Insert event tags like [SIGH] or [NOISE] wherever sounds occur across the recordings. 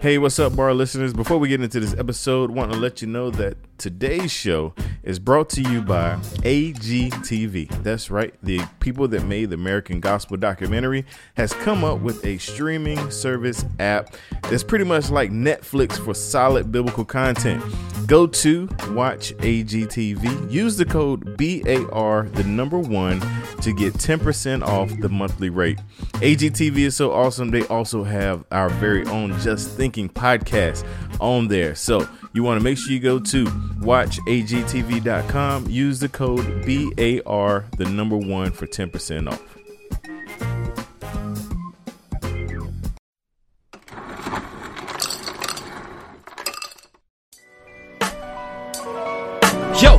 Hey, what's up, bar listeners? Before we get into this episode, want to let you know that today's show is brought to you by AGTV. That's right, the people that made the American Gospel documentary has come up with a streaming service app that's pretty much like Netflix for solid biblical content. Go to watch AGTV. Use the code BAR, the number one, to get 10% off the monthly rate. AGTV is so awesome. They also have our very own Just Thinking podcast on there. So you want to make sure you go to Use the code BAR, the number one, for 10% off. Yo,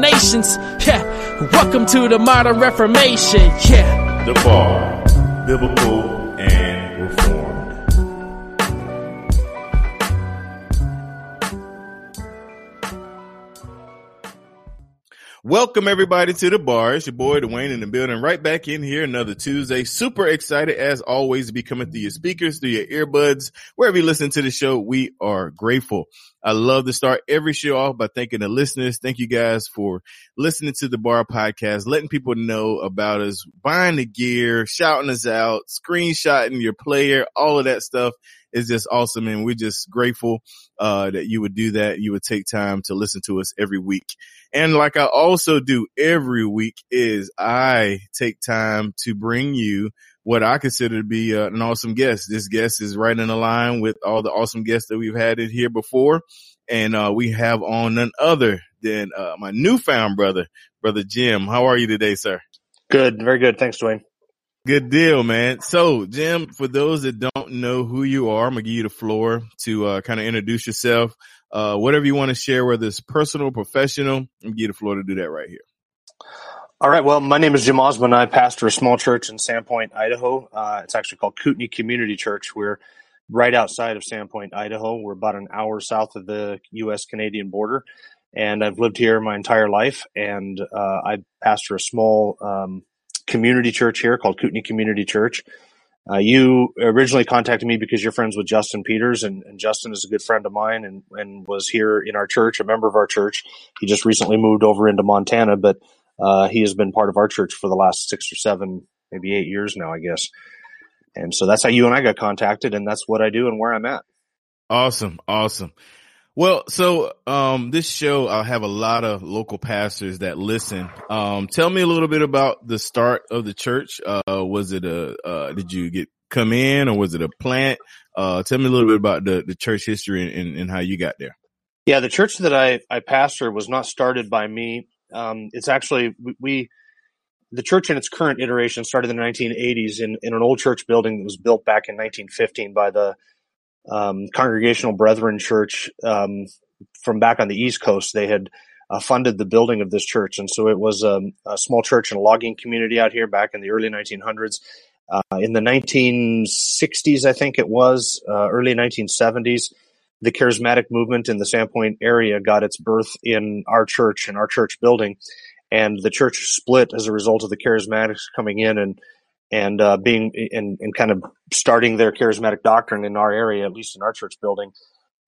nations. Yeah, welcome to the modern reformation. Yeah. The bar, biblical Welcome everybody to the bar. It's your boy Dwayne in the building, right back in here another Tuesday. Super excited as always to be coming through your speakers, through your earbuds, wherever you listen to the show. We are grateful. I love to start every show off by thanking the listeners. Thank you guys for listening to the bar podcast, letting people know about us, buying the gear, shouting us out, screenshotting your player, all of that stuff is just awesome. And we're just grateful, uh, that you would do that. You would take time to listen to us every week. And like I also do every week is I take time to bring you what I consider to be uh, an awesome guest. This guest is right in the line with all the awesome guests that we've had in here before. And, uh, we have on none other than, uh, my newfound brother, brother Jim. How are you today, sir? Good, very good. Thanks, Dwayne. Good deal, man. So, Jim, for those that don't know who you are, I'm gonna give you the floor to uh, kind of introduce yourself. Uh, whatever you want to share, whether it's personal, professional, I'm gonna give you the floor to do that right here. All right. Well, my name is Jim Osman. I pastor a small church in Sandpoint, Idaho. Uh, it's actually called Kootenai Community Church. We're right outside of Sandpoint, Idaho. We're about an hour south of the U.S. Canadian border, and I've lived here my entire life. And uh, I pastor a small um, community church here called Kootenai Community Church. Uh, you originally contacted me because you're friends with Justin Peters, and, and, Justin is a good friend of mine and, and was here in our church, a member of our church. He just recently moved over into Montana, but uh, he has been part of our church for the last six or seven, maybe eight years now, I guess. And so that's how you and I got contacted, and that's what I do and where I'm at. Awesome, awesome. Well, so um, this show, I'll have a lot of local pastors that listen. Um, tell me a little bit about the start of the church. Uh, was it a? Uh, did you get come in, or was it a plant? Uh, tell me a little bit about the the church history and, and how you got there. Yeah, the church that I I pastor was not started by me. Um, it's actually we, we the church in its current iteration started in the 1980s in, in an old church building that was built back in 1915 by the um, Congregational Brethren Church um, from back on the East Coast. They had uh, funded the building of this church, and so it was um, a small church in a logging community out here back in the early 1900s. Uh, in the 1960s, I think it was uh, early 1970s, the charismatic movement in the Sandpoint area got its birth in our church and our church building, and the church split as a result of the charismatics coming in and and uh, being and, and kind of starting their charismatic doctrine in our area, at least in our church building.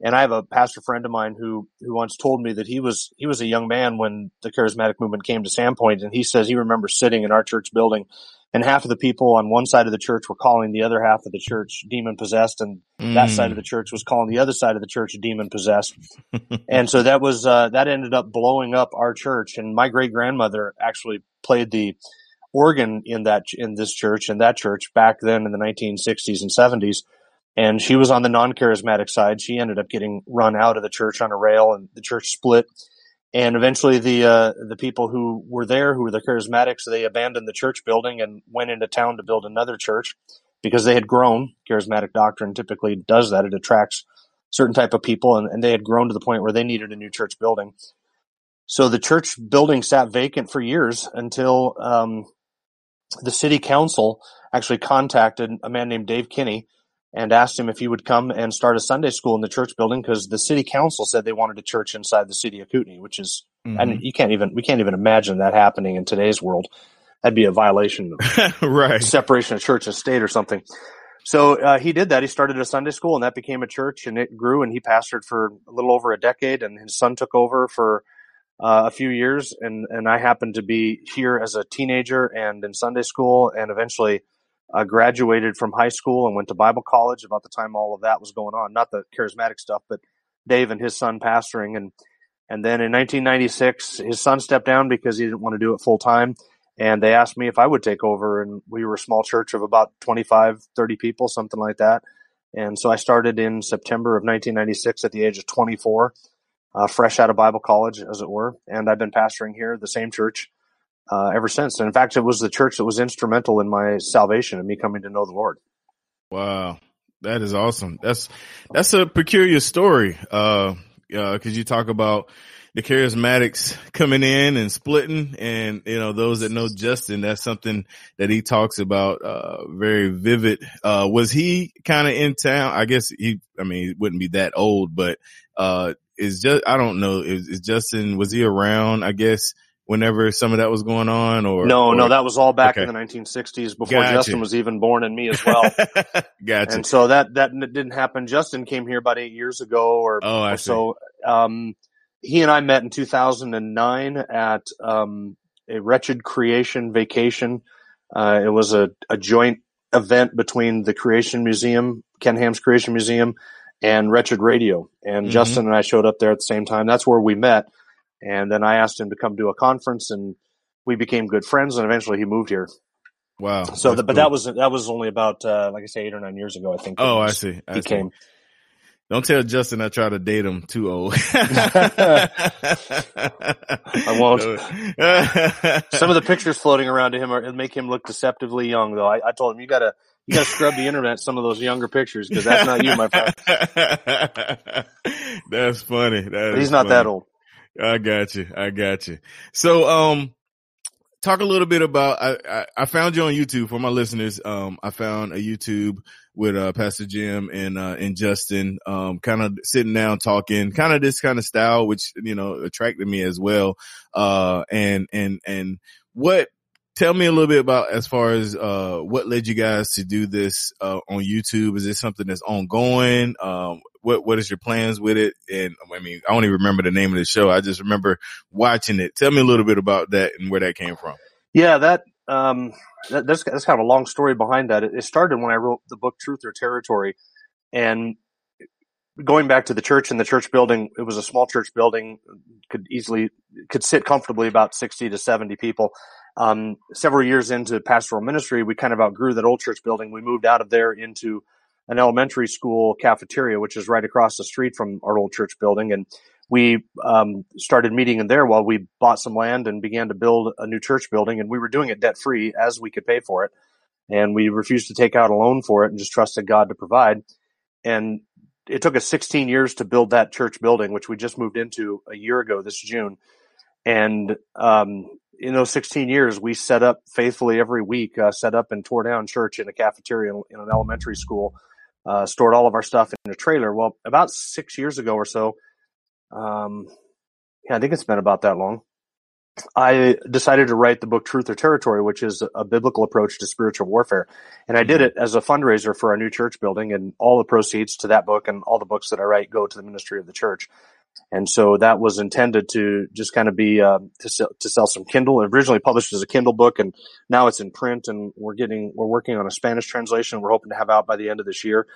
And I have a pastor friend of mine who who once told me that he was he was a young man when the charismatic movement came to Sandpoint, and he says he remembers sitting in our church building, and half of the people on one side of the church were calling the other half of the church demon possessed, and mm. that side of the church was calling the other side of the church demon possessed. [LAUGHS] and so that was uh, that ended up blowing up our church. And my great grandmother actually played the organ in that in this church and that church back then in the 1960s and 70s and she was on the non-charismatic side. She ended up getting run out of the church on a rail, and the church split. And eventually, the uh, the people who were there, who were the charismatics, they abandoned the church building and went into town to build another church because they had grown. Charismatic doctrine typically does that; it attracts certain type of people, and, and they had grown to the point where they needed a new church building. So the church building sat vacant for years until um, the city council actually contacted a man named Dave Kinney and asked him if he would come and start a Sunday school in the church building because the city council said they wanted a church inside the city of Kootenai, which is, mm-hmm. and you can't even, we can't even imagine that happening in today's world. That'd be a violation of [LAUGHS] right. separation of church and state or something. So uh, he did that. He started a Sunday school, and that became a church, and it grew. And he pastored for a little over a decade, and his son took over for uh, a few years. And and I happened to be here as a teenager and in Sunday school, and eventually uh, graduated from high school and went to Bible college about the time all of that was going on. Not the charismatic stuff, but Dave and his son pastoring. And, and then in 1996, his son stepped down because he didn't want to do it full time. And they asked me if I would take over. And we were a small church of about 25, 30 people, something like that. And so I started in September of 1996 at the age of 24, uh, fresh out of Bible college, as it were. And I've been pastoring here, the same church, uh, ever since. And in fact, it was the church that was instrumental in my salvation and me coming to know the Lord. Wow. That is awesome. That's, that's a peculiar story. Uh, uh, cause you talk about the charismatics coming in and splitting and, you know, those that know Justin, that's something that he talks about, uh, very vivid. Uh, was he kind of in town? I guess he, I mean, he wouldn't be that old, but, uh, is just, I don't know, is, is Justin, was he around, I guess, whenever some of that was going on or no or, no that was all back okay. in the 1960s before gotcha. justin was even born and me as well [LAUGHS] gotcha. and so that that didn't happen justin came here about eight years ago or, oh, or so um, he and i met in 2009 at um, a wretched creation vacation uh, it was a, a joint event between the creation museum ken ham's creation museum and wretched radio and mm-hmm. justin and i showed up there at the same time that's where we met and then I asked him to come to a conference and we became good friends and eventually he moved here. Wow. So, the, but cool. that was, that was only about, uh, like I say, eight or nine years ago, I think. Oh, I see. I he see. came. Don't tell Justin I try to date him too old. [LAUGHS] I won't. [LAUGHS] Some of the pictures floating around to him are, make him look deceptively young, though. I, I told him you gotta you gotta scrub the internet some of those younger pictures because that's not you, my friend. [LAUGHS] that's funny. That he's not funny. that old. I got you. I got you. So, um, talk a little bit about, I, I, I, found you on YouTube for my listeners. Um, I found a YouTube with, uh, Pastor Jim and, uh, and Justin, um, kind of sitting down talking, kind of this kind of style, which, you know, attracted me as well. Uh, and, and, and what, tell me a little bit about as far as uh, what led you guys to do this uh, on YouTube. Is this something that's ongoing? Um, what what is your plans with it? And I mean, I don't even remember the name of the show. I just remember watching it. Tell me a little bit about that and where that came from. Yeah, that um, that, that's that's kind of a long story behind that. It, it started when I wrote the book Truth or Territory, and going back to the church and the church building, it was a small church building, could easily could sit comfortably about sixty to seventy people. Um, several years into pastoral ministry, we kind of outgrew that old church building. We moved out of there into an elementary school cafeteria, which is right across the street from our old church building. And we um, started meeting in there while we bought some land and began to build a new church building. And we were doing it debt free as we could pay for it. And we refused to take out a loan for it and just trusted God to provide. And it took us 16 years to build that church building, which we just moved into a year ago this June. And um, in those 16 years, we set up faithfully every week, uh, set up and tore down church in a cafeteria in an elementary school uh, stored all of our stuff in a trailer. Well, about six years ago or so, um, yeah, I think it's been about that long. I decided to write the book Truth or Territory, which is a biblical approach to spiritual warfare. And I did it as a fundraiser for our new church building, and all the proceeds to that book and all the books that I write go to the ministry of the church. And so that was intended to just kind of be uh, to, sell, to sell some Kindle. It originally published as a Kindle book, and now it's in print. And we're getting we're working on a Spanish translation. We're hoping to have out by the end of this year.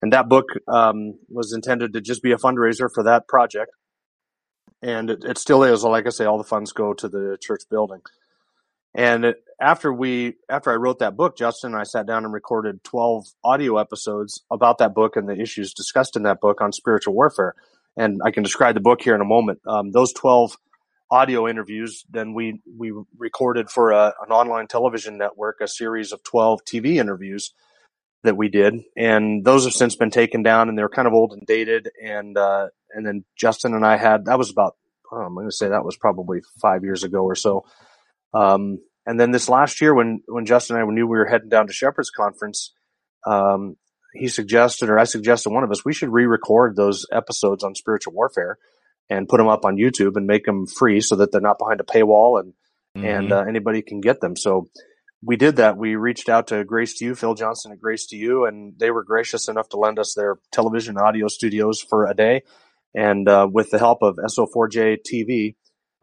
And that book um, was intended to just be a fundraiser for that project and it, it still is. Like I say, all the funds go to the church building. And it, after we, after I wrote that book, Justin and I sat down and recorded 12 audio episodes about that book and the issues discussed in that book on spiritual warfare. And I can describe the book here in a moment. Um, those 12 audio interviews, then we, we recorded for a, an online television network, a series of 12 TV interviews that we did. And those have since been taken down and they're kind of old and dated. And, uh, and then Justin and I had that was about oh, I'm going to say that was probably five years ago or so. Um, and then this last year, when when Justin and I knew we were heading down to Shepherd's Conference, um, he suggested, or I suggested, one of us, we should re-record those episodes on spiritual warfare and put them up on YouTube and make them free so that they're not behind a paywall and mm-hmm. and uh, anybody can get them. So we did that. We reached out to Grace to You, Phil Johnson at Grace to You, and they were gracious enough to lend us their television audio studios for a day and uh, with the help of SO4J TV,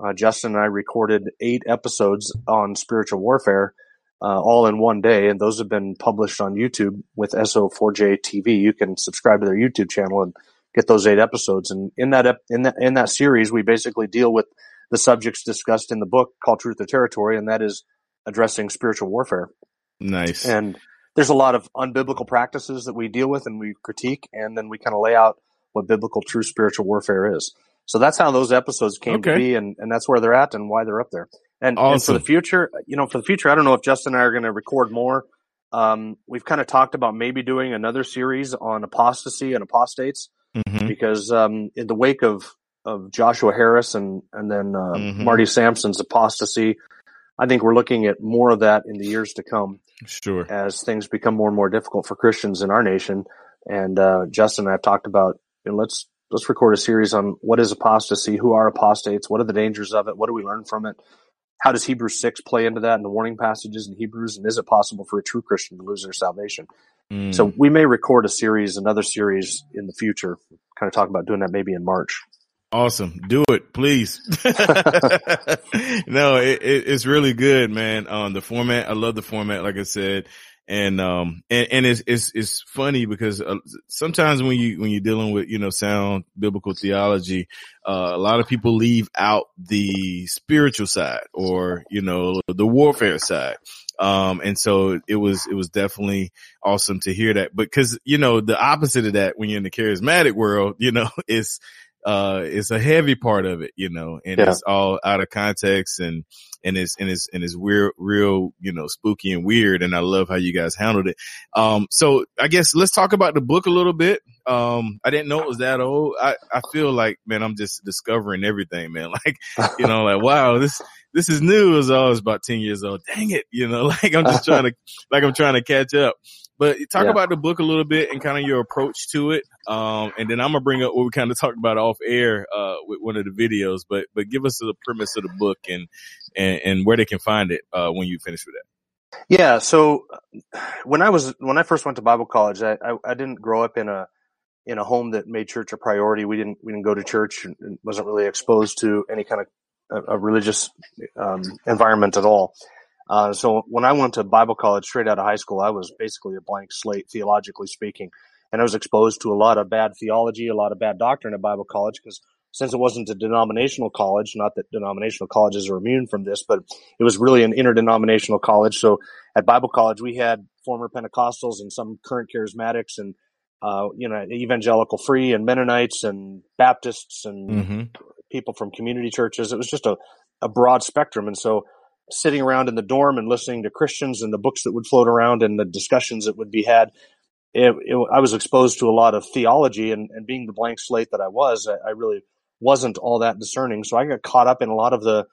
uh, Justin and I recorded eight episodes on spiritual warfare, uh, all in one day, and those have been published on YouTube with SO4J TV. You can subscribe to their YouTube channel and get those eight episodes. And in that ep- in that in that series, we basically deal with the subjects discussed in the book called Truth or Territory, and that is addressing spiritual warfare. Nice. And there's a lot of unbiblical practices that we deal with and we critique, and then we kind of lay out what biblical true spiritual warfare is. So that's how those episodes came okay. to be, and, and that's where they're at and why they're up there. And, awesome. and, for the future, you know, for the future, I don't know if Justin and I are going to record more. Um, we've kind of talked about maybe doing another series on apostasy and apostates mm-hmm. because um, in the wake of of Joshua Harris and and then uh, mm-hmm. Marty Sampson's apostasy, I think we're looking at more of that in the years to come. Sure, as things become more and more difficult for Christians in our nation. And uh, Justin and I have talked about and let's let's record a series on what is apostasy, who are apostates, what are the dangers of it, what do we learn from it, how does Hebrews six play into that and the warning passages in Hebrews, and is it possible for a true Christian to lose their salvation? Mm. So we may record a series, another series in the future, kind of talk about doing that maybe in March. Awesome. Do it, please. [LAUGHS] no, it, it, it's really good, man. Um, the format, I love the format. Like I said, and um and, and it's it's it's funny because uh, sometimes when you when you're dealing with you know sound biblical theology uh, a lot of people leave out the spiritual side or you know the warfare side um and so it was it was definitely awesome to hear that because you know the opposite of that when you're in the charismatic world you know [LAUGHS] is uh, it's a heavy part of it, you know, and yeah. it's all out of context and, and it's, and it's, and it's weird, real, you know, spooky and weird. And I love how you guys handled it. Um, so I guess let's talk about the book a little bit. Um, I didn't know it was that old. I, I feel like, man, I'm just discovering everything, man. [LAUGHS] Like, you know, like, wow, this, this is new. It was always about 10 years old. Dang it. You know, [LAUGHS] like I'm just trying to, like I'm trying to catch up. But talk yeah. about the book a little bit and kind of your approach to it. Um, and then I'm gonna bring up what we kind of talked about off air, uh, with one of the videos, but, but give us the premise of the book and, and, and where they can find it, uh, when you finish with that. Yeah. So when I was, when I first went to Bible college, I, I, I didn't grow up in a, in a home that made church a priority. We didn't, we didn't go to church and wasn't really exposed to any kind of a, a religious, um, environment at all. Uh, so when I went to Bible college straight out of high school, I was basically a blank slate, theologically speaking. And I was exposed to a lot of bad theology, a lot of bad doctrine at Bible college because since it wasn't a denominational college, not that denominational colleges are immune from this, but it was really an interdenominational college. So at Bible college, we had former Pentecostals and some current charismatics and, uh, you know, evangelical free and Mennonites and Baptists and mm-hmm. people from community churches. It was just a, a broad spectrum. And so sitting around in the dorm and listening to Christians and the books that would float around and the discussions that would be had. It, it, I was exposed to a lot of theology and, and being the blank slate that I was, I, I, really wasn't all that discerning. So I got caught up in a lot of the,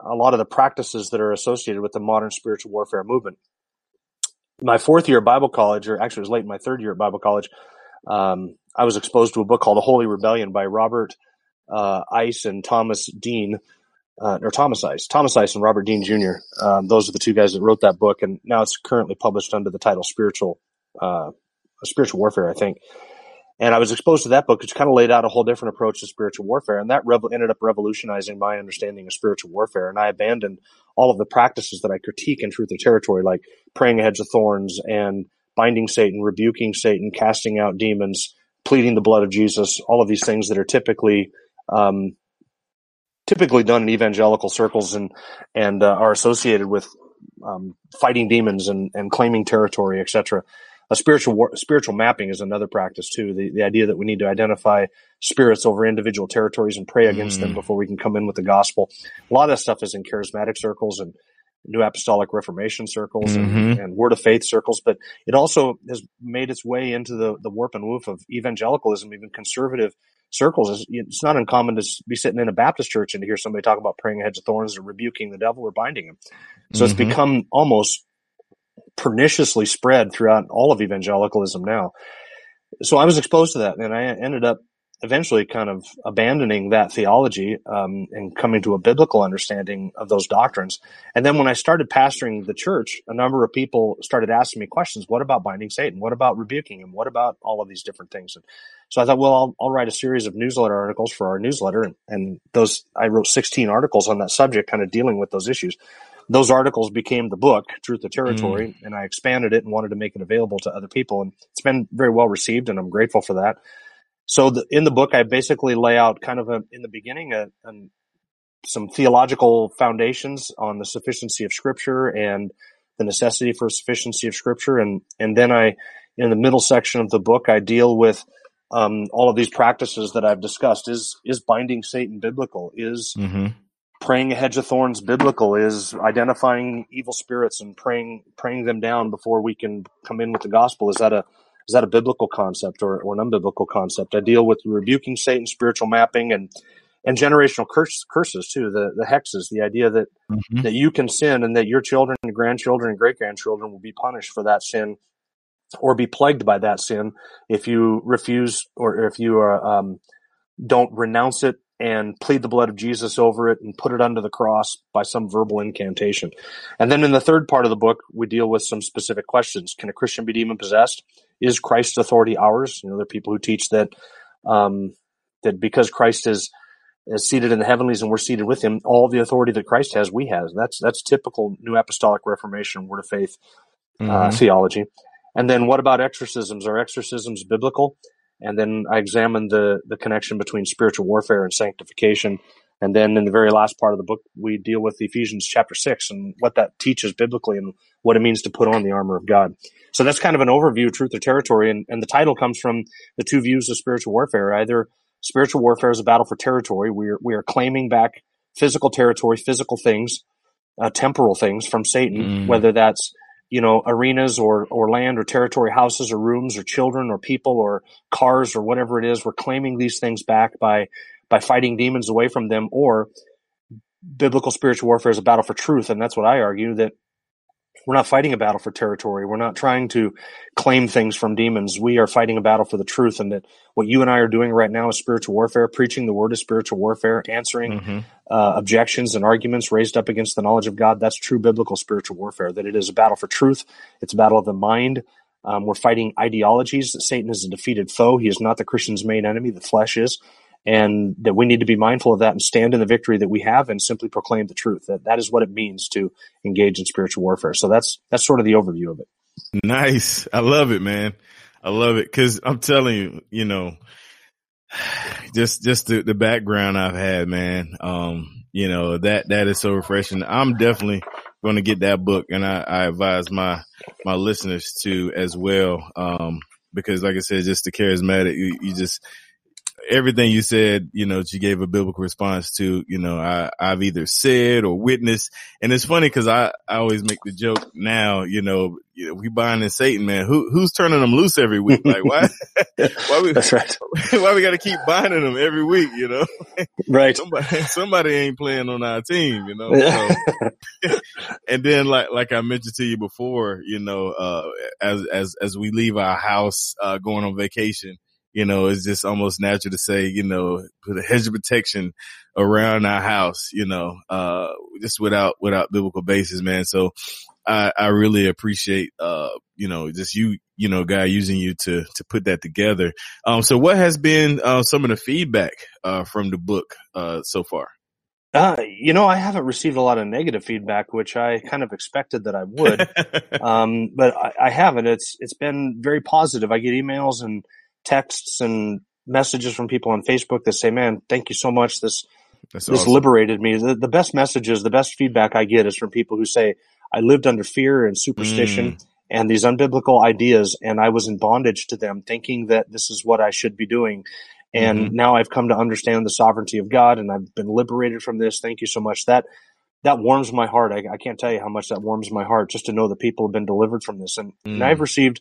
a lot of the practices that are associated with the modern spiritual warfare movement. My fourth year at Bible college, or actually it was late in my third year at Bible college, um, I was exposed to a book called A Holy Rebellion by Robert uh, Ice and Thomas Dean uh, or Thomas Ice, Thomas Ice and Robert Dean Jr. Um, those are the two guys that wrote that book, and now it's currently published under the title Spiritual, uh, Spiritual Warfare, I think. And I was exposed to that book, which kind of laid out a whole different approach to spiritual warfare, and that rev- ended up revolutionizing my understanding of spiritual warfare. And I abandoned all of the practices that I critique in Truth or Territory, like praying a hedge of thorns and binding Satan, rebuking Satan, casting out demons, pleading the blood of Jesus, all of these things that are typically um, typically done in evangelical circles and and uh, are associated with um, fighting demons and, and claiming territory, etc. A spiritual war, spiritual mapping is another practice too. The the idea that we need to identify spirits over individual territories and pray against mm. them before we can come in with the gospel. A lot of that stuff is in charismatic circles and New Apostolic Reformation circles mm-hmm. and, and, Word of Faith circles, but it also has made its way into the, the warp and woof of evangelicalism, even conservative circles. It's not uncommon to be sitting in a Baptist church and to hear somebody talk about praying a hedge of thorns or rebuking the devil or binding him. So mm-hmm. it's become almost perniciously spread throughout all of evangelicalism now. So I was exposed to that and I ended up eventually kind of abandoning that theology um, and coming to a biblical understanding of those doctrines. And then when I started pastoring the church, a number of people started asking me questions. What about binding Satan? What about rebuking him? What about all of these different things? And so I thought, well, I'll, I'll write a series of newsletter articles for our newsletter. And, and those, I wrote 16 articles on that subject, kind of dealing with those issues. Those articles became the book, Truth of Territory, mm. and I expanded it and wanted to make it available to other people. And it's been very well received, and I'm grateful for that. So the, in the book, I basically lay out kind of a, in the beginning a, a, some theological foundations on the sufficiency of Scripture and the necessity for sufficiency of Scripture, and and then I, in the middle section of the book, I deal with um, all of these practices that I've discussed. Is is binding Satan biblical? Is mm-hmm. praying a hedge of thorns biblical? Is identifying evil spirits and praying praying them down before we can come in with the gospel? Is that a is that a biblical concept or, or an unbiblical concept? I deal with rebuking Satan, spiritual mapping, and and generational curse, curses too. The the hexes, the idea that mm-hmm. that you can sin and that your children, and grandchildren, and great grandchildren will be punished for that sin, or be plagued by that sin if you refuse or if you are, um, don't renounce it and plead the blood of Jesus over it and put it under the cross by some verbal incantation. And then in the third part of the book, we deal with some specific questions. Can a Christian be demon possessed? Is Christ's authority ours? You know, there are people who teach that um, that because Christ is is seated in the heavenlies and we're seated with him, all the authority that Christ has, we have. That's that's typical New Apostolic Reformation Word of Faith uh, mm-hmm. uh, theology. And then what about exorcisms? Are exorcisms biblical? And then I examine the the connection between spiritual warfare and sanctification. And then in the very last part of the book, we deal with Ephesians chapter six and what that teaches biblically and what it means to put on the armor of God. So that's kind of an overview of truth or territory. And, and the title comes from the two views of spiritual warfare. Either spiritual warfare is a battle for territory. We are, we are claiming back physical territory, physical things, uh, temporal things from Satan, mm. whether that's, you know, arenas or, or land or territory, houses or rooms or children or people or cars or whatever it is. We're claiming these things back by, by fighting demons away from them or biblical spiritual warfare is a battle for truth. And that's what I argue that we're not fighting a battle for territory. We're not trying to claim things from demons. We are fighting a battle for the truth. And that what you and I are doing right now is spiritual warfare, preaching the word of spiritual warfare, answering mm-hmm. uh, objections and arguments raised up against the knowledge of God. That's true biblical spiritual warfare, that it is a battle for truth. It's a battle of the mind. Um, we're fighting ideologies. Satan is a defeated foe. He is not the Christian's main enemy. The flesh is and that we need to be mindful of that and stand in the victory that we have and simply proclaim the truth. That that is what it means to engage in spiritual warfare. So that's that's sort of the overview of it. Nice. I love it, man. I love it because I'm telling you, you know, [SIGHS] just just the, the background I've had, man. Um, you know that that is so refreshing. I'm definitely going to get that book, and I, I advise my my listeners to as well. Um, because like I said, just the charismatic, you, you just everything you said, you know, you gave a biblical response to, you know, I, I've either said or witnessed. And it's funny because I, I always make the joke now, you know, we binding Satan, man. Who, who's turning them loose every week? Like, why, [LAUGHS] why we, That's right. [LAUGHS] why we got to keep binding them every week, you know? [LAUGHS] Right. somebody, somebody ain't playing on our team, you know? So, and then like, like I mentioned to you before, you know, uh, as, as, as we leave our house, uh, going on vacation, you know, it's just almost natural to say, you know, put a hedge of protection around our house, you know, uh, just without, without biblical basis, man. So I, I really appreciate, uh, you know, just you, you know, guy using you to, to put that together. Um, so what has been, uh, some of the feedback, uh, from the book, uh, so far? Uh, you know, I haven't received a lot of negative feedback, which I kind of expected that I would. [LAUGHS] um, but I, I, haven't. It's it's been very positive. I get emails and texts and messages from people on Facebook that say, "Man, thank you so much. This That's this awesome. liberated me." The, the best messages, the best feedback I get is from people who say, "I lived under fear and superstition." Mm. And these unbiblical ideas, and I was in bondage to them, thinking that this is what I should be doing. And mm-hmm. now I've come to understand the sovereignty of God and I've been liberated from this. Thank you so much. That, that warms my heart. I, I can't tell you how much that warms my heart just to know that people have been delivered from this. And, mm. and I've received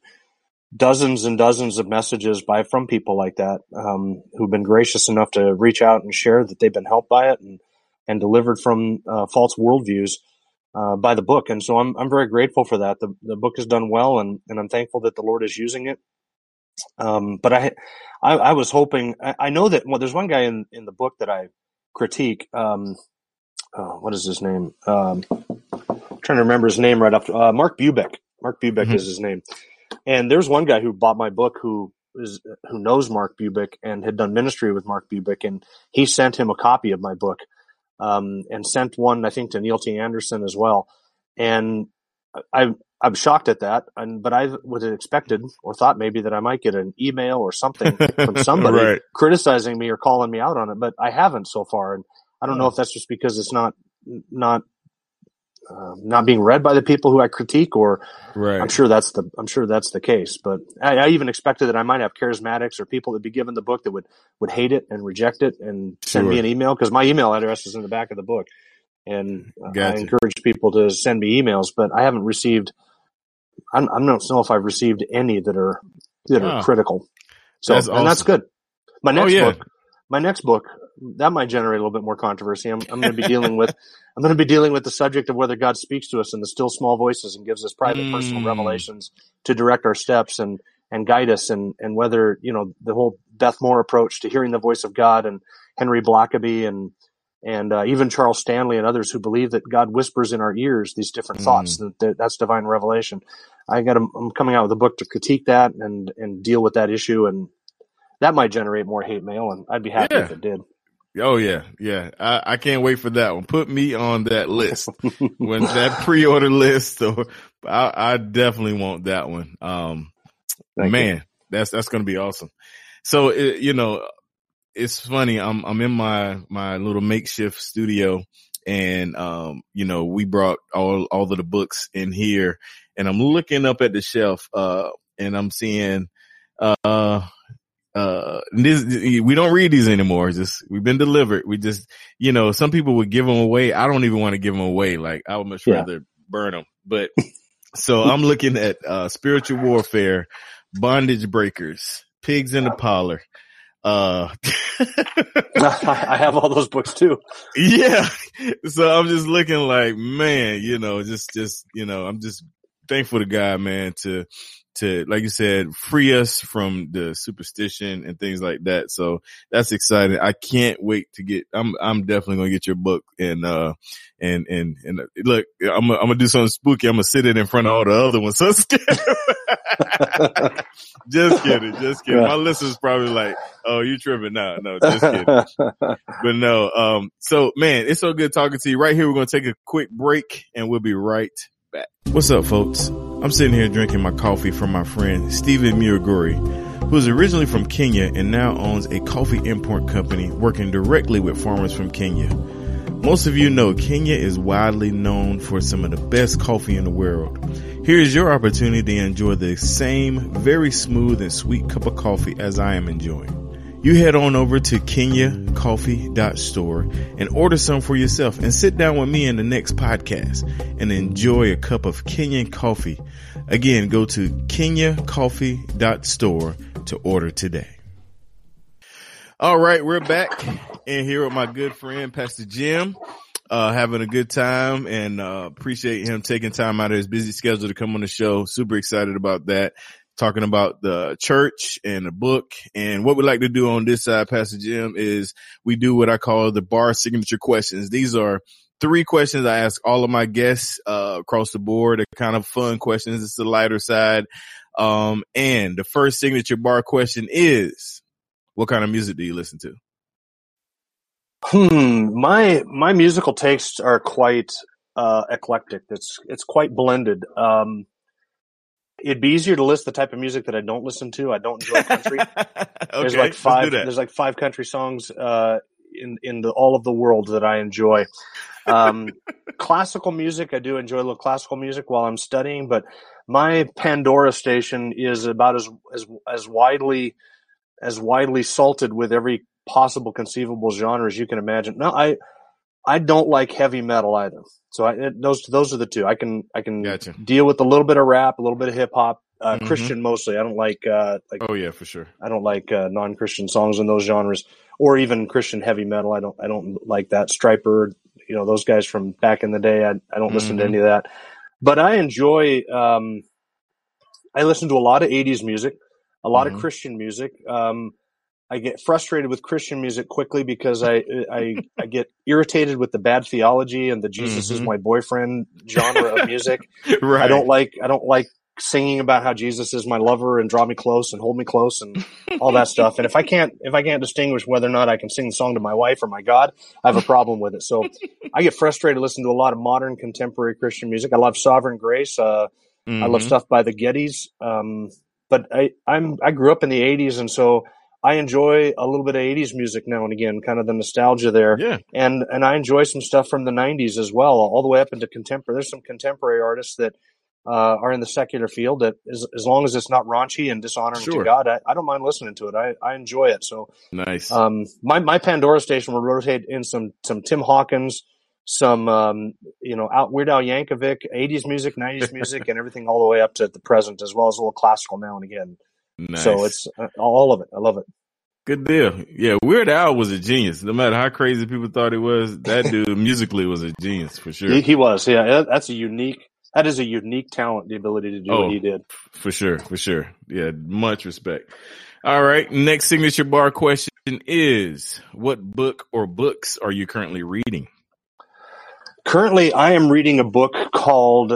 dozens and dozens of messages by, from people like that, um, who've been gracious enough to reach out and share that they've been helped by it and, and delivered from, uh, false worldviews. Uh, by the book. And so I'm, I'm very grateful for that. The, the book has done well and, and I'm thankful that the Lord is using it um, but I, I, I, was hoping, I, I, know that, well, there's one guy in, in the book that I critique. Um, oh, what is his name? Um, I'm trying to remember his name right off. Uh, Mark Bubeck. Mark Bubeck mm-hmm. is his name. And there's one guy who bought my book who is, who knows Mark Bubeck and had done ministry with Mark Bubeck. And he sent him a copy of my book, um, and sent one, I think, to Neil T. Anderson as well. And I, I'm shocked at that, and but I would have expected or thought maybe that I might get an email or something from [LAUGHS] somebody right. criticizing me or calling me out on it, but I haven't so far, and I don't know if that's just because it's not not uh, not being read by the people who I critique, or right. I'm sure that's the I'm sure that's the case. But I, I, even expected that I might have charismatics or people that be given the book that would would hate it and reject it and send sure. me an email because my email address is in the back of the book, and gotcha. I encourage people to send me emails, but I haven't received I, I don't know if I've received any that are that are critical. So that's and that's good. My oh, next oh, yeah. book, my next book, that might generate a little bit more controversy. I'm, I'm going to be dealing with, [LAUGHS] I'm going to be dealing with the subject of whether God speaks to us in the still small voices and gives us private mm. personal revelations to direct our steps and, and guide us and, and whether, you know, the whole Beth Moore approach to hearing the voice of God and Henry Blackaby and, and uh, even Charles Stanley and others who believe that God whispers in our ears these different mm. thoughts. That, that's divine revelation. I got. I'm coming out with a book to critique that and and deal with that issue, and that might generate more hate mail, and I'd be happy yeah. if it did. Oh yeah, yeah. I, I can't wait for that one. Put me on that list when that [LAUGHS] pre-order list. Or [LAUGHS] I, I definitely want that one. Um, Thank man, you. that's that's gonna be awesome. So it, you know, it's funny. I'm I'm in my my little makeshift studio, and um, you know, we brought all all of the books in here, and I'm looking up at the shelf, uh, and I'm seeing, uh, uh, this, we don't read these anymore. Just we've been delivered. We just, you know, some people would give them away. I don't even want to give them away. Like I would much yeah. rather burn them. But [LAUGHS] so I'm looking at uh, spiritual warfare, bondage breakers, pigs in the parlor, uh, [LAUGHS] I [LAUGHS] have all those books too. Yeah. So I'm just looking like, man, you know, just, just, you know, I'm just thankful to God, man, to, to, like you said, free us from the superstition and things like that. So that's exciting. I can't wait to get, I'm, I'm definitely going to get your book and, uh, and, and, and look, I'm, I'm going to do something spooky. I'm going to sit it in front of all the other ones. [LAUGHS] So scared. [LAUGHS] just kidding. Just kidding. My listeners probably like, oh, you tripping now. No, just kidding. [LAUGHS] but no, um, so man, it's so good talking to you right here. We're going to take a quick break and we'll be right back. What's up, folks? I'm sitting here drinking my coffee from my friend Stephen Muruguri, who is originally from Kenya and now owns a coffee import company working directly with farmers from Kenya. Most of you know Kenya is widely known for some of the best coffee in the world. Here is your opportunity to enjoy the same very smooth and sweet cup of coffee as I am enjoying. You head on over to kenyacoffee.store and order some for yourself and sit down with me in the next podcast and enjoy a cup of Kenyan coffee. Again, go to kenyacoffee.store to order today. All right, we're back in here with my good friend, Pastor Jim. Uh, having a good time and, uh, appreciate him taking time out of his busy schedule to come on the show. Super excited about that talking about the church and the book. And what we like to do on this side, Pastor Jim, is we do what I call the bar signature questions. These are three questions I ask all of my guests uh, across the board. They're kind of fun questions. It's the lighter side. Um, and the first signature bar question is, what kind of music do you listen to? Hmm, my my musical tastes are quite uh, eclectic. It's it's quite blended. Um, it'd be easier to list the type of music that I don't listen to. I don't enjoy country. [LAUGHS] okay, there's like five. There's like five country songs uh, in in the, all of the world that I enjoy. Um, [LAUGHS] classical music, I do enjoy a little classical music while I'm studying, but my Pandora station is about as as as widely as widely salted with every possible conceivable genre as you can imagine. No, I I don't like heavy metal either. So I, it, those those are the two. I can I can gotcha. deal with a little bit of rap, a little bit of hip hop, uh, mm-hmm. Christian mostly. I don't like uh, like oh yeah for sure. I don't like uh, non Christian songs in those genres, or even Christian heavy metal. I don't I don't like that. Stryper, you know those guys from back in the day. I I don't mm-hmm. listen to mm-hmm. any of that, but I enjoy. Um, I listen to a lot of '80s music, a lot mm-hmm. of Christian music. Um, I get frustrated with Christian music quickly because I I, I get irritated with the bad theology and the Jesus mm-hmm. is my boyfriend genre of music. [LAUGHS] right. I don't like I don't like singing about how Jesus is my lover and draw me close and hold me close and all that stuff. And if I can't if I can't distinguish whether or not I can sing the song to my wife or my God, I have a problem with it. So I get frustrated listening to a lot of modern contemporary Christian music. I love Sovereign Grace. Uh, mm-hmm. I love mm-hmm. stuff by the Gettys. Um, but I I'm I grew up in the '80s, and so I enjoy a little bit of 80s music now and again, kind of the nostalgia there. Yeah. And and I enjoy some stuff from the 90s as well, all the way up into contemporary. There's some contemporary artists that uh, are in the secular field that as, as long as it's not raunchy and dishonoring sure. to God, I, I, don't mind listening to it. I, I enjoy it. So nice. Um, my, my Pandora station will rotate in some, some Tim Hawkins, some, um, you know, out Weird Al Yankovic, 80s music, 90s music, [LAUGHS] and everything all the way up to the present, as well as a little classical now and again. Nice. So it's uh, all of it. I love it. Good deal. Yeah, Weird Al was a genius. No matter how crazy people thought he was, that [LAUGHS] dude musically was a genius for sure. He, he, was. Yeah, that's a unique. That is a unique talent. The ability to do oh, what he did. For sure. For sure. Yeah. Much respect. All right. Next signature bar question is: What book or books are you currently reading? Currently, I am reading a book called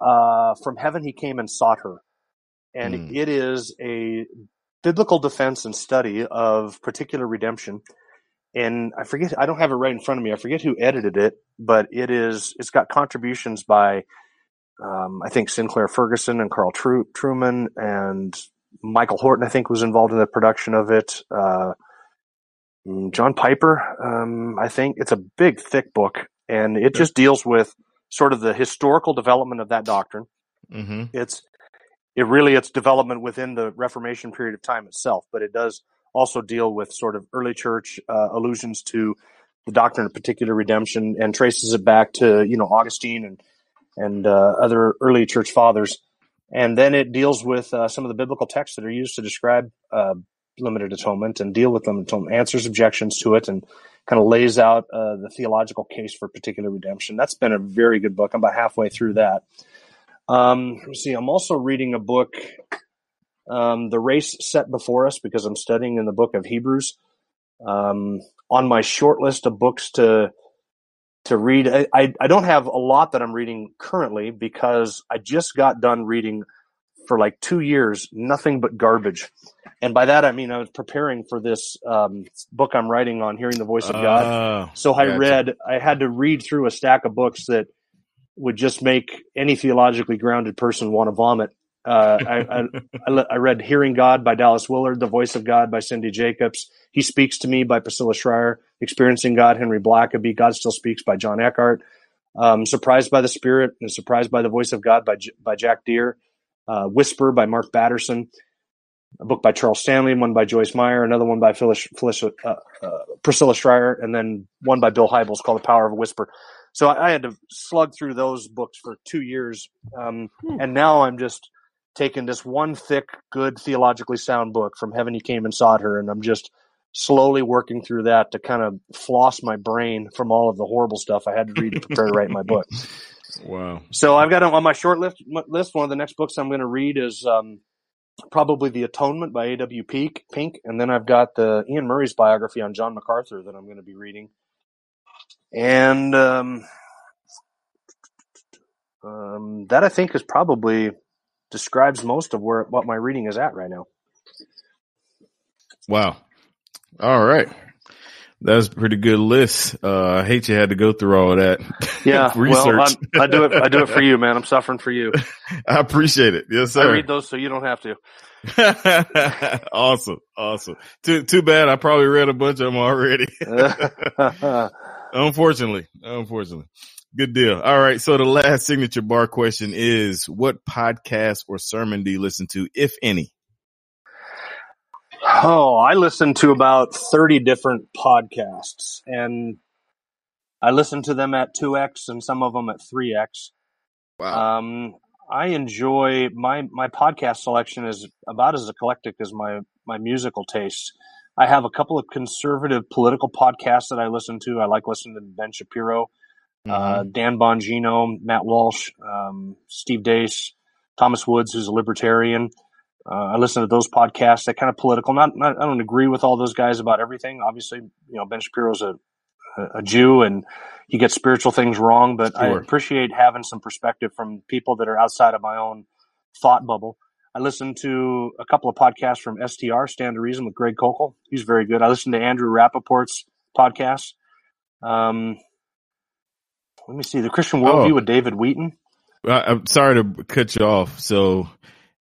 uh, "From Heaven He Came and Sought Her." And mm. it is a biblical defense and study of particular redemption. And I forget, I don't have it right in front of me. I forget who edited it, but it is, it's got contributions by, um, I think Sinclair Ferguson and Carl Tru- Trueman and Michael Horton, I think was involved in the production of it. Uh, mm, John Piper, um, I think it's a big, thick book and it just deals with sort of the historical development of that doctrine. Mm-hmm. It's it really its development within the Reformation period of time itself, but it does also deal with sort of early church uh, allusions to the doctrine of particular redemption and traces it back to you know Augustine and and uh, other early church fathers. And then it deals with uh, some of the biblical texts that are used to describe uh, limited atonement and deal with limited atonement, answers objections to it, and kind of lays out uh, the theological case for particular redemption. That's been a very good book. I'm about halfway through that. Um, let me see. I'm also reading a book, um, The Race Set Before Us, because I'm studying in the book of Hebrews. Um, on my short list of books to to read, I, I, I don't have a lot that I'm reading currently because I just got done reading for like two years nothing but garbage. And by that I mean I was preparing for this um, book I'm writing on hearing the voice of God. Uh, so I gotcha. read I had to read through a stack of books that would just make any theologically grounded person want to vomit. Uh, I, [LAUGHS] I, I, read Hearing God by Dallas Willard, The Voice of God by Cindy Jacobs, He Speaks to Me by Priscilla Shirer, Experiencing God, Henry Blackaby, God Still Speaks by John Eckhardt, um, Surprised by the Spirit and Surprised by the Voice of God by, by Jack Deere, uh, Whisper by Mark Batterson, a book by Charles Stanley, one by Joyce Meyer, another one by Phyllis, Phyllis uh, uh, Priscilla Shirer, and then one by Bill Hybels called The Power of a Whisper. So I, I had to slug through those books for two years, um, hmm. and now I'm just taking this one thick, good, theologically sound book from Heaven He Came and Sought Her, and I'm just slowly working through that to kind of floss my brain from all of the horrible stuff I had to read to prepare to write my book. [LAUGHS] Wow! So I've got on my short list. List one of the next books I'm going to read is um, probably The Atonement by A.W. Pink, Pink, and then I've got the Iain Murray's biography on John MacArthur that I'm going to be reading. And um, um, that I think is probably describes most of where what my reading is at right now. Wow. All right. That's a pretty good list. Uh, I hate you had to go through all of that. [LAUGHS] Yeah, research. Well, i do it. I do it for you, man. I'm suffering for you. [LAUGHS] I appreciate it. Yes, sir. I read those so you don't have to. [LAUGHS] awesome, awesome. Too too bad. I probably read a bunch of them already. Unfortunately, unfortunately. Good deal. All right. So the last signature bar question is: What podcast or sermon do you listen to, if any? Oh, I listen to about 30 different podcasts and I listen to them at 2x and some of them at 3x. Wow. Um, I enjoy my, my podcast selection is about as eclectic as my, my musical tastes. I have a couple of conservative political podcasts that I listen to. I like listening to Ben Shapiro, uh, mm-hmm. uh, Dan Bongino, Matt Walsh, um, Steve Deace, Thomas Woods, who's a libertarian. Uh, I listen to those podcasts. They're kind of political. Not, not, I don't agree with all those guys about everything. Obviously, you know, Ben Shapiro's a, a Jew and he gets spiritual things wrong, but sure. I appreciate having some perspective from people that are outside of my own thought bubble. I listened to a couple of podcasts from STR, Stand to Reason with Greg Koukl. He's very good. I listened to Andrew Rappaport's podcast. Um, let me see, The Christian Worldview oh. with David Wheaton. I'm sorry to cut you off. So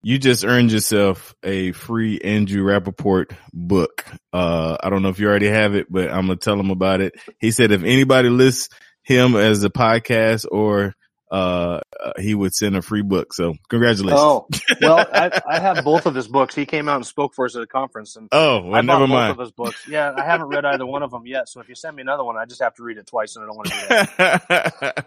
you just earned yourself a free Andrew Rappaport book. Uh, I don't know if you already have it, but I'm gonna tell him about it. He said if anybody lists him as a podcast or uh, he would send a free book. So congratulations. Oh, well, [LAUGHS] I, I, have both of his books. He came out and spoke for us at a conference and oh, well, I never both mind. of his books. Yeah. I haven't read either one of them yet. So if you send me another one, I just have to read it twice and I don't want to do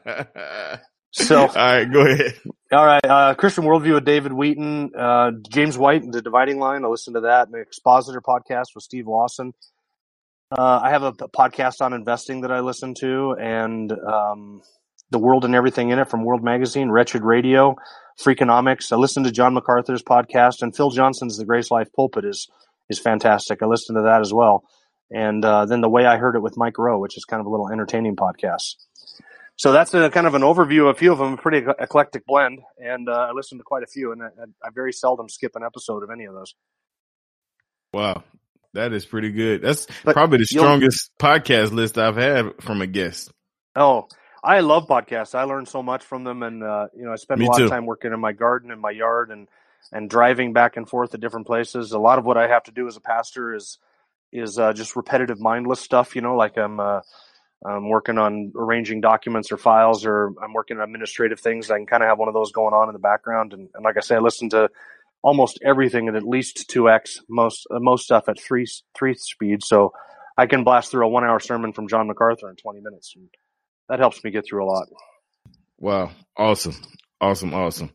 that. [LAUGHS] So, all right, go ahead. All right, uh, Christian Worldview with David Wheaton, uh, James White, The Dividing Line. I listened to that. And the Expositor podcast with Steve Lawson. Uh, I have a, a, podcast on investing that I listen to, and um, the world and everything in it from World Magazine, Wretched Radio, Freakonomics. I listen to John MacArthur's podcast, and Phil Johnson's The Grace Life Pulpit is is fantastic. I listen to that as well, and uh, then the way I heard it with Mike Rowe, which is kind of a little entertaining podcast. So that's a kind of an overview of a few of them, a pretty eclectic blend. And uh, I listened to quite a few, and I, I, very seldom skip an episode of any of those. Wow, that is pretty good. That's but probably the strongest podcast list I've had from a guest. Oh, I love podcasts. I learn so much from them, and uh, you know, I spend Me a lot too. of time working in my garden, in my yard, and and driving back and forth to different places. A lot of what I have to do as a pastor is is uh, just repetitive, mindless stuff. You know, like I'm uh, I'm working on arranging documents or files, or I'm working on administrative things. I can kind of have one of those going on in the background. And, and like I say, I listen to almost everything at at least two x, most uh, most stuff at three three speed. So I can blast through a one hour sermon from John MacArthur in 20 minutes, and that helps me get through a lot. Wow, awesome, awesome, awesome.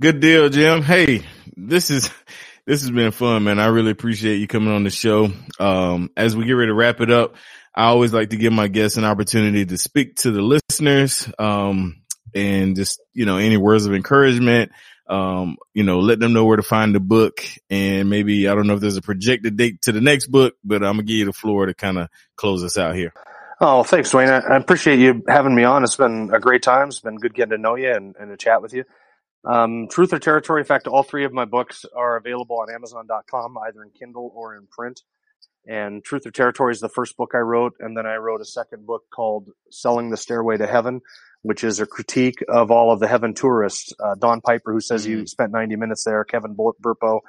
Good deal, Jim. Hey, this is [LAUGHS] this has been fun, man. I really appreciate you coming on the show. Um, as we get ready to wrap it up, I always like to give my guests an opportunity to speak to the listeners, um, and just, you know, any words of encouragement, um, you know, let them know where to find the book and maybe, I don't know if there's a projected date to the next book, but I'm gonna give you the floor to kind of close us out here. Oh, thanks, Dwayne. I, I, appreciate you having me on. It's been a great time. It's been good getting to know you and, and to chat with you. Um, Truth or Territory. In fact, all three of my books are available on Amazon.com, either in Kindle or in print. And Truth or Territory is the first book I wrote. And then I wrote a second book called Selling the Stairway to Heaven, which is a critique of all of the heaven tourists. Uh, Don Piper, who says mm-hmm. you spent 90 minutes there, Kevin Burpo,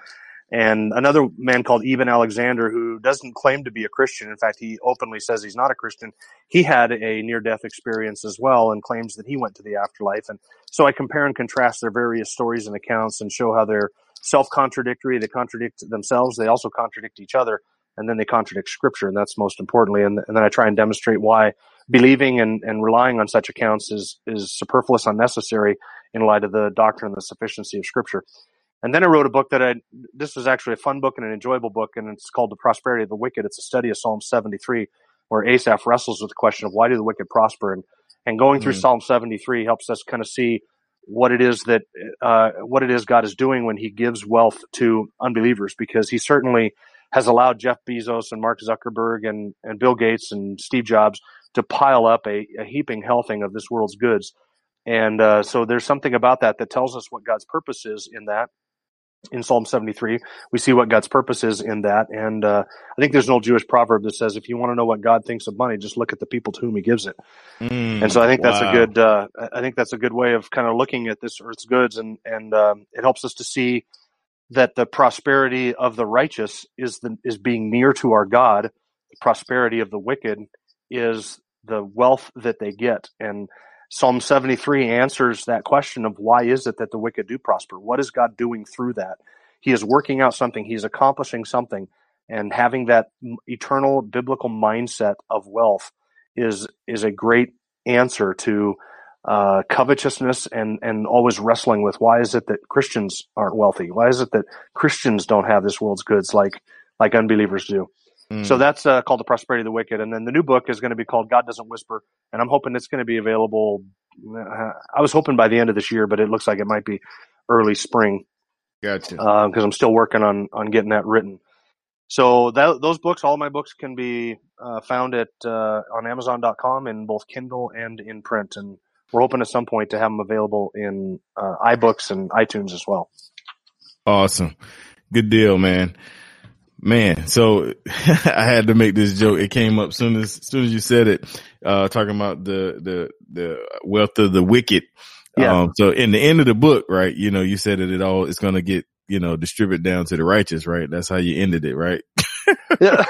and another man called Eben Alexander, who doesn't claim to be a Christian. In fact, he openly says he's not a Christian. He had a near death experience as well and claims that he went to the afterlife. And so I compare and contrast their various stories and accounts and show how they're self contradictory. They contradict themselves, they also contradict each other and then they contradict scripture, and that's most importantly. And, and then I try and demonstrate why believing and, and relying on such accounts is, is superfluous, unnecessary in light of the doctrine and the sufficiency of scripture. And then I wrote a book that I, this was actually a fun book and an enjoyable book, and it's called The Prosperity of the Wicked. It's a study of Psalm 73, where Asaph wrestles with the question of why do the wicked prosper? And, and going through mm. Psalm 73 helps us kind of see what it is that uh, what it is God is doing when He gives wealth to unbelievers, because He certainly has allowed Jeff Bezos and Mark Zuckerberg and and Bill Gates and Steve Jobs to pile up a, a heaping helping of this world's goods. And uh, so there's something about that that tells us what God's purpose is in that in Psalm 73. We see what God's purpose is in that. And uh, I think there's an old Jewish proverb that says, if you want to know what God thinks of money, just look at the people to whom he gives it. Mm, and so I think that's wow. a good, uh, I think that's a good way of kind of looking at this earth's goods. And, and um, it helps us to see that the prosperity of the righteous is the, is being near to our God. The prosperity of the wicked is the wealth that they get. And Psalm 73 answers that question of why is it that the wicked do prosper? What is God doing through that? He is working out something, he's accomplishing something, and having that eternal biblical mindset of wealth is is a great answer to uh, covetousness and and always wrestling with why is it that Christians aren't wealthy? Why is it that Christians don't have this world's goods like like unbelievers do? So mm. that's uh, called The Prosperity of the Wicked. And then the new book is going to be called God Doesn't Whisper. And I'm hoping it's going to be available. Uh, I was hoping by the end of this year, but it looks like it might be early spring. Gotcha. Because uh, I'm still working on, on getting that written. So that, those books, all my books can be uh, found at uh, on Amazon.com in both Kindle and in print. And we're hoping at some point to have them available in uh, iBooks and iTunes as well. Awesome. Good deal, man. Man, so [LAUGHS] I had to make this joke. It came up soon as, soon as you said it, uh, talking about the, the, the wealth of the wicked. Yeah. Um, so in the end of the book, right, you know, you said that it all is going to get, you know, distributed down to the righteous, right? That's how you ended it, right? Yeah.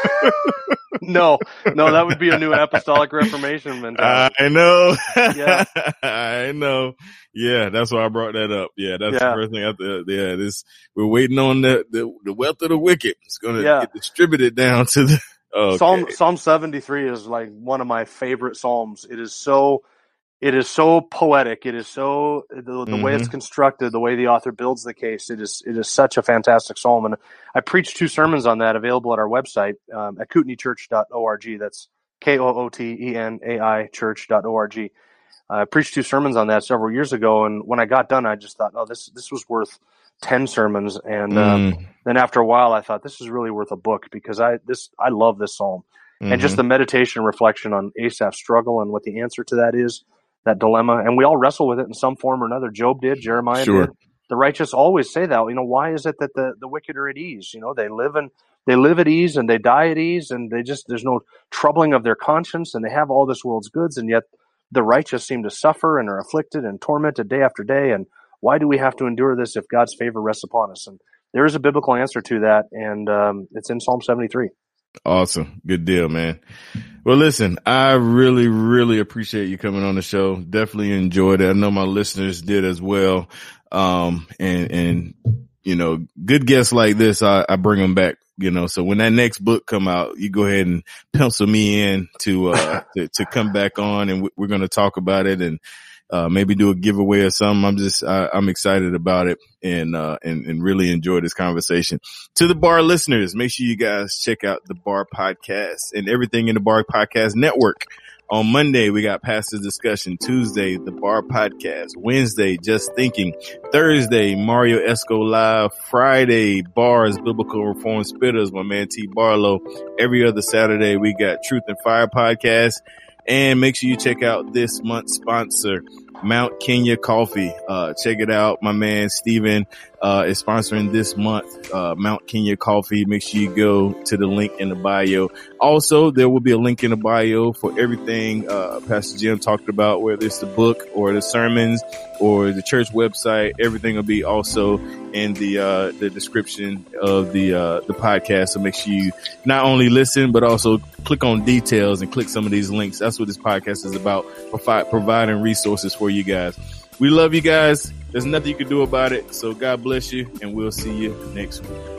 [LAUGHS] no, no, that would be a new apostolic reformation mentality. I know. Yeah. [LAUGHS] I know. Yeah, that's why I brought that up. Yeah, that's yeah. the first thing I thought. Yeah, this, we're waiting on the, the, the wealth of the wicked. It's going to yeah. get distributed down to the, okay. Psalm, Psalm 73 is like one of my favorite Psalms. It is so, it is so poetic. It is so the, the mm-hmm. way it's mm-hmm. constructed, the way the author builds the case. It is it is such a fantastic psalm, and I preached two sermons on that available at our website um, at kootenaichurch.org. That's k o o t e n a i church.org. I preached two sermons on that several years ago, and when I got done, I just thought, oh, this this was worth ten sermons. And um, mm. then after a while, I thought this is really worth a book because I this I love this psalm, mm-hmm. and just mm-hmm. the meditation reflection on Asaph's struggle and what the answer to that is that dilemma, and we all wrestle with it in some form or another. Job did, Jeremiah sure. did. The righteous always say that. You know, why is it that the, the wicked are at ease? You know, they live in they live at ease and they die at ease, and they just there's no troubling of their conscience, and they have all this world's goods, and yet the righteous seem to suffer and are afflicted and tormented day after day. And why do we have to endure this if God's favor rests upon us? And there is a biblical answer to that, and um, it's in Psalm 73. Awesome. Good deal, man. Well, listen, I really, really appreciate you coming on the show. Definitely enjoyed it. I know my listeners did as well. Um, and, and, you know, good guests like this, I, I bring them back, you know, so when that next book come out, you go ahead and pencil me in to, uh, [LAUGHS] to, to come back on and we're going to talk about it and, uh, maybe do a giveaway or something. I'm just, I, am excited about it and, uh, and, and really enjoy this conversation. To the bar listeners, make sure you guys check out the bar podcast and everything in the bar podcast network. On Monday, we got Pastor Discussion. Tuesday, the Bar Podcast. Wednesday, Just Thinking. Thursday, Mario Esco Live. Friday, Bars, Biblical Reform Spitters, my man T. Barlow. Every other Saturday, we got Truth and Fire Podcast. And make sure you check out this month's sponsor, Mount Kenya Coffee. Uh, check it out. My man Steven, uh, is sponsoring this month, uh, Mount Kenya Coffee. Make sure you go to the link in the bio. Also, there will be a link in the bio for everything, uh, Pastor Jim talked about, whether it's the book or the sermons or the church website. Everything will be also in the, uh, the description of the, uh, the podcast. So make sure you not only listen, but also click on details and click some of these links. That's what this podcast is about, providing resources for you guys. We love you guys. There's nothing you can do about it. So God bless you and we'll see you next week.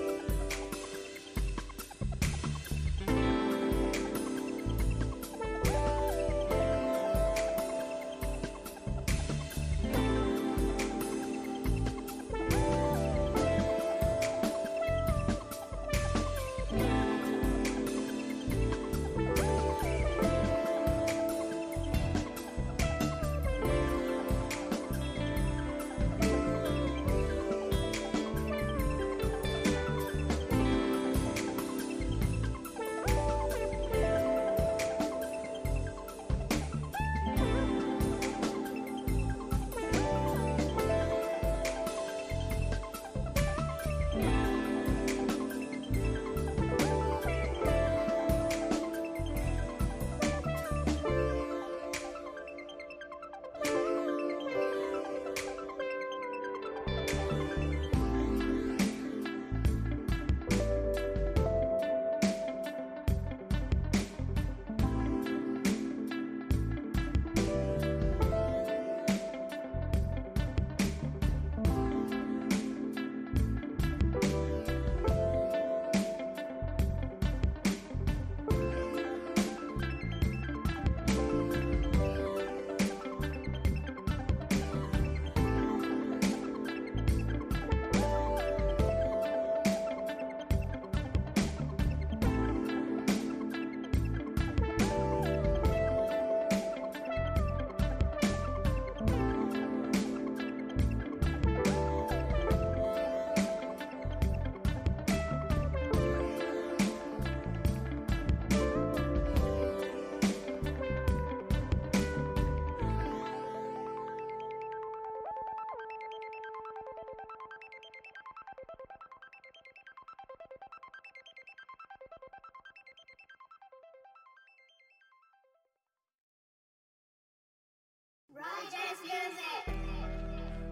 just use it.